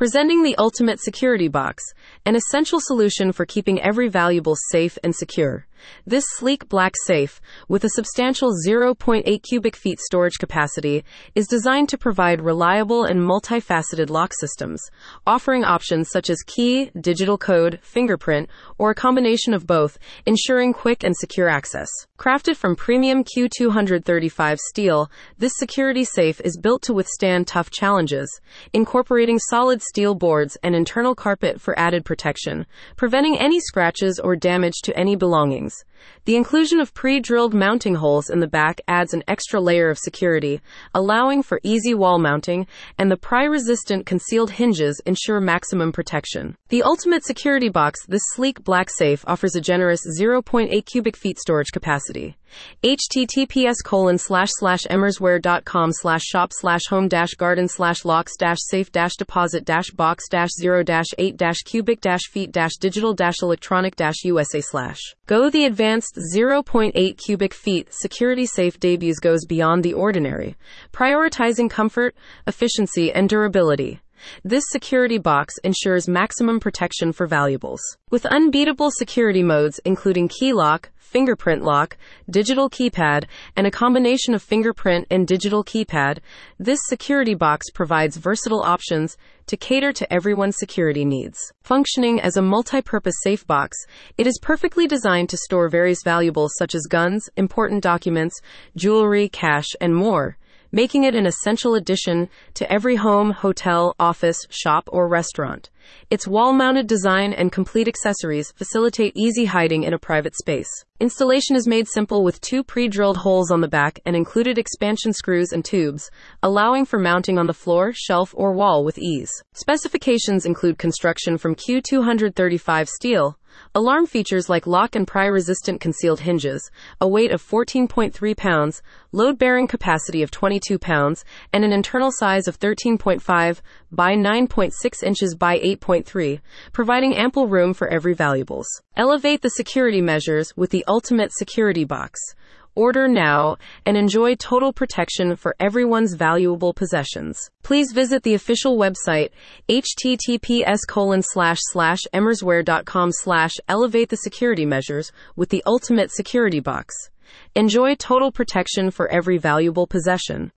Presenting the ultimate security box, an essential solution for keeping every valuable safe and secure. This sleek black safe, with a substantial 0.8 cubic feet storage capacity, is designed to provide reliable and multifaceted lock systems, offering options such as key, digital code, fingerprint, or a combination of both, ensuring quick and secure access. Crafted from premium Q235 steel, this security safe is built to withstand tough challenges, incorporating solid steel boards and internal carpet for added protection, preventing any scratches or damage to any belongings. The inclusion of pre drilled mounting holes in the back adds an extra layer of security, allowing for easy wall mounting, and the pry resistant concealed hinges ensure maximum protection. The ultimate security box, this sleek black safe, offers a generous 0.8 cubic feet storage capacity. Https colon slash slash emersware.com slash shop slash home dash garden slash locks dash safe dash deposit dash box dash zero dash eight dash cubic dash feet dash digital dash electronic dash usa slash. Go the advanced 0.8 cubic feet security safe debuts goes beyond the ordinary prioritizing comfort efficiency and durability this security box ensures maximum protection for valuables. With unbeatable security modes including key lock, fingerprint lock, digital keypad, and a combination of fingerprint and digital keypad, this security box provides versatile options to cater to everyone's security needs. Functioning as a multi-purpose safe box, it is perfectly designed to store various valuables such as guns, important documents, jewelry, cash, and more making it an essential addition to every home, hotel, office, shop, or restaurant. Its wall mounted design and complete accessories facilitate easy hiding in a private space. Installation is made simple with two pre drilled holes on the back and included expansion screws and tubes, allowing for mounting on the floor, shelf, or wall with ease. Specifications include construction from Q235 steel, Alarm features like lock and pry resistant concealed hinges, a weight of 14.3 pounds, load bearing capacity of 22 pounds, and an internal size of 13.5 by 9.6 inches by 8.3, providing ample room for every valuables. Elevate the security measures with the ultimate security box. Order now and enjoy total protection for everyone's valuable possessions. Please visit the official website https colon slash slash emersware.com slash elevate the security measures with the ultimate security box. Enjoy total protection for every valuable possession.